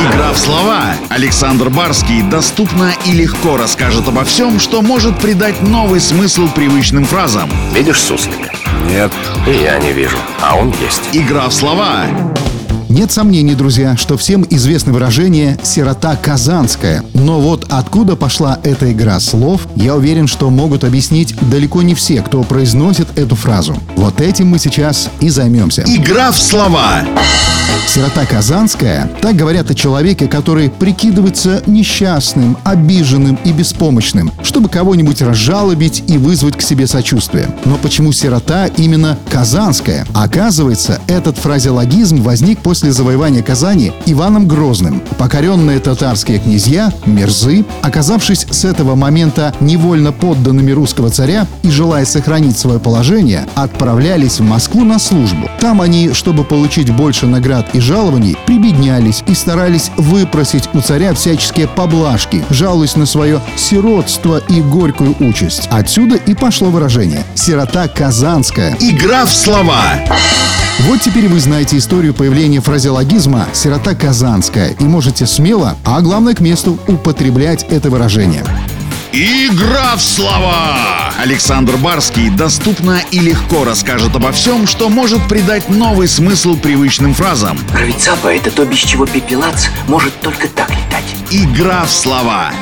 Игра в слова. Александр Барский доступно и легко расскажет обо всем, что может придать новый смысл привычным фразам. Видишь суслика? Нет. И я не вижу. А он есть. Игра в слова. Нет сомнений, друзья, что всем известно выражение «сирота казанская». Но вот откуда пошла эта игра слов, я уверен, что могут объяснить далеко не все, кто произносит эту фразу. Вот этим мы сейчас и займемся. Игра в слова. Сирота казанская – так говорят о человеке, который прикидывается несчастным, обиженным и беспомощным, чтобы кого-нибудь разжалобить и вызвать к себе сочувствие. Но почему сирота именно казанская? Оказывается, этот фразеологизм возник после завоевания Казани Иваном Грозным. Покоренные татарские князья, мерзы, оказавшись с этого момента невольно подданными русского царя и желая сохранить свое положение, отправлялись в Москву на службу. Там они, чтобы получить больше наград и жалований, прибеднялись и старались выпросить у царя всяческие поблажки, жалуясь на свое сиротство и горькую участь. Отсюда и пошло выражение «сирота казанская». Игра в слова. Вот теперь вы знаете историю появления фразеологизма «сирота казанская» и можете смело, а главное к месту, употреблять это выражение. Игра в слова! Александр Барский доступно и легко расскажет обо всем, что может придать новый смысл привычным фразам. Равицапа — это то, без чего пепелац может только так летать. Игра в слова.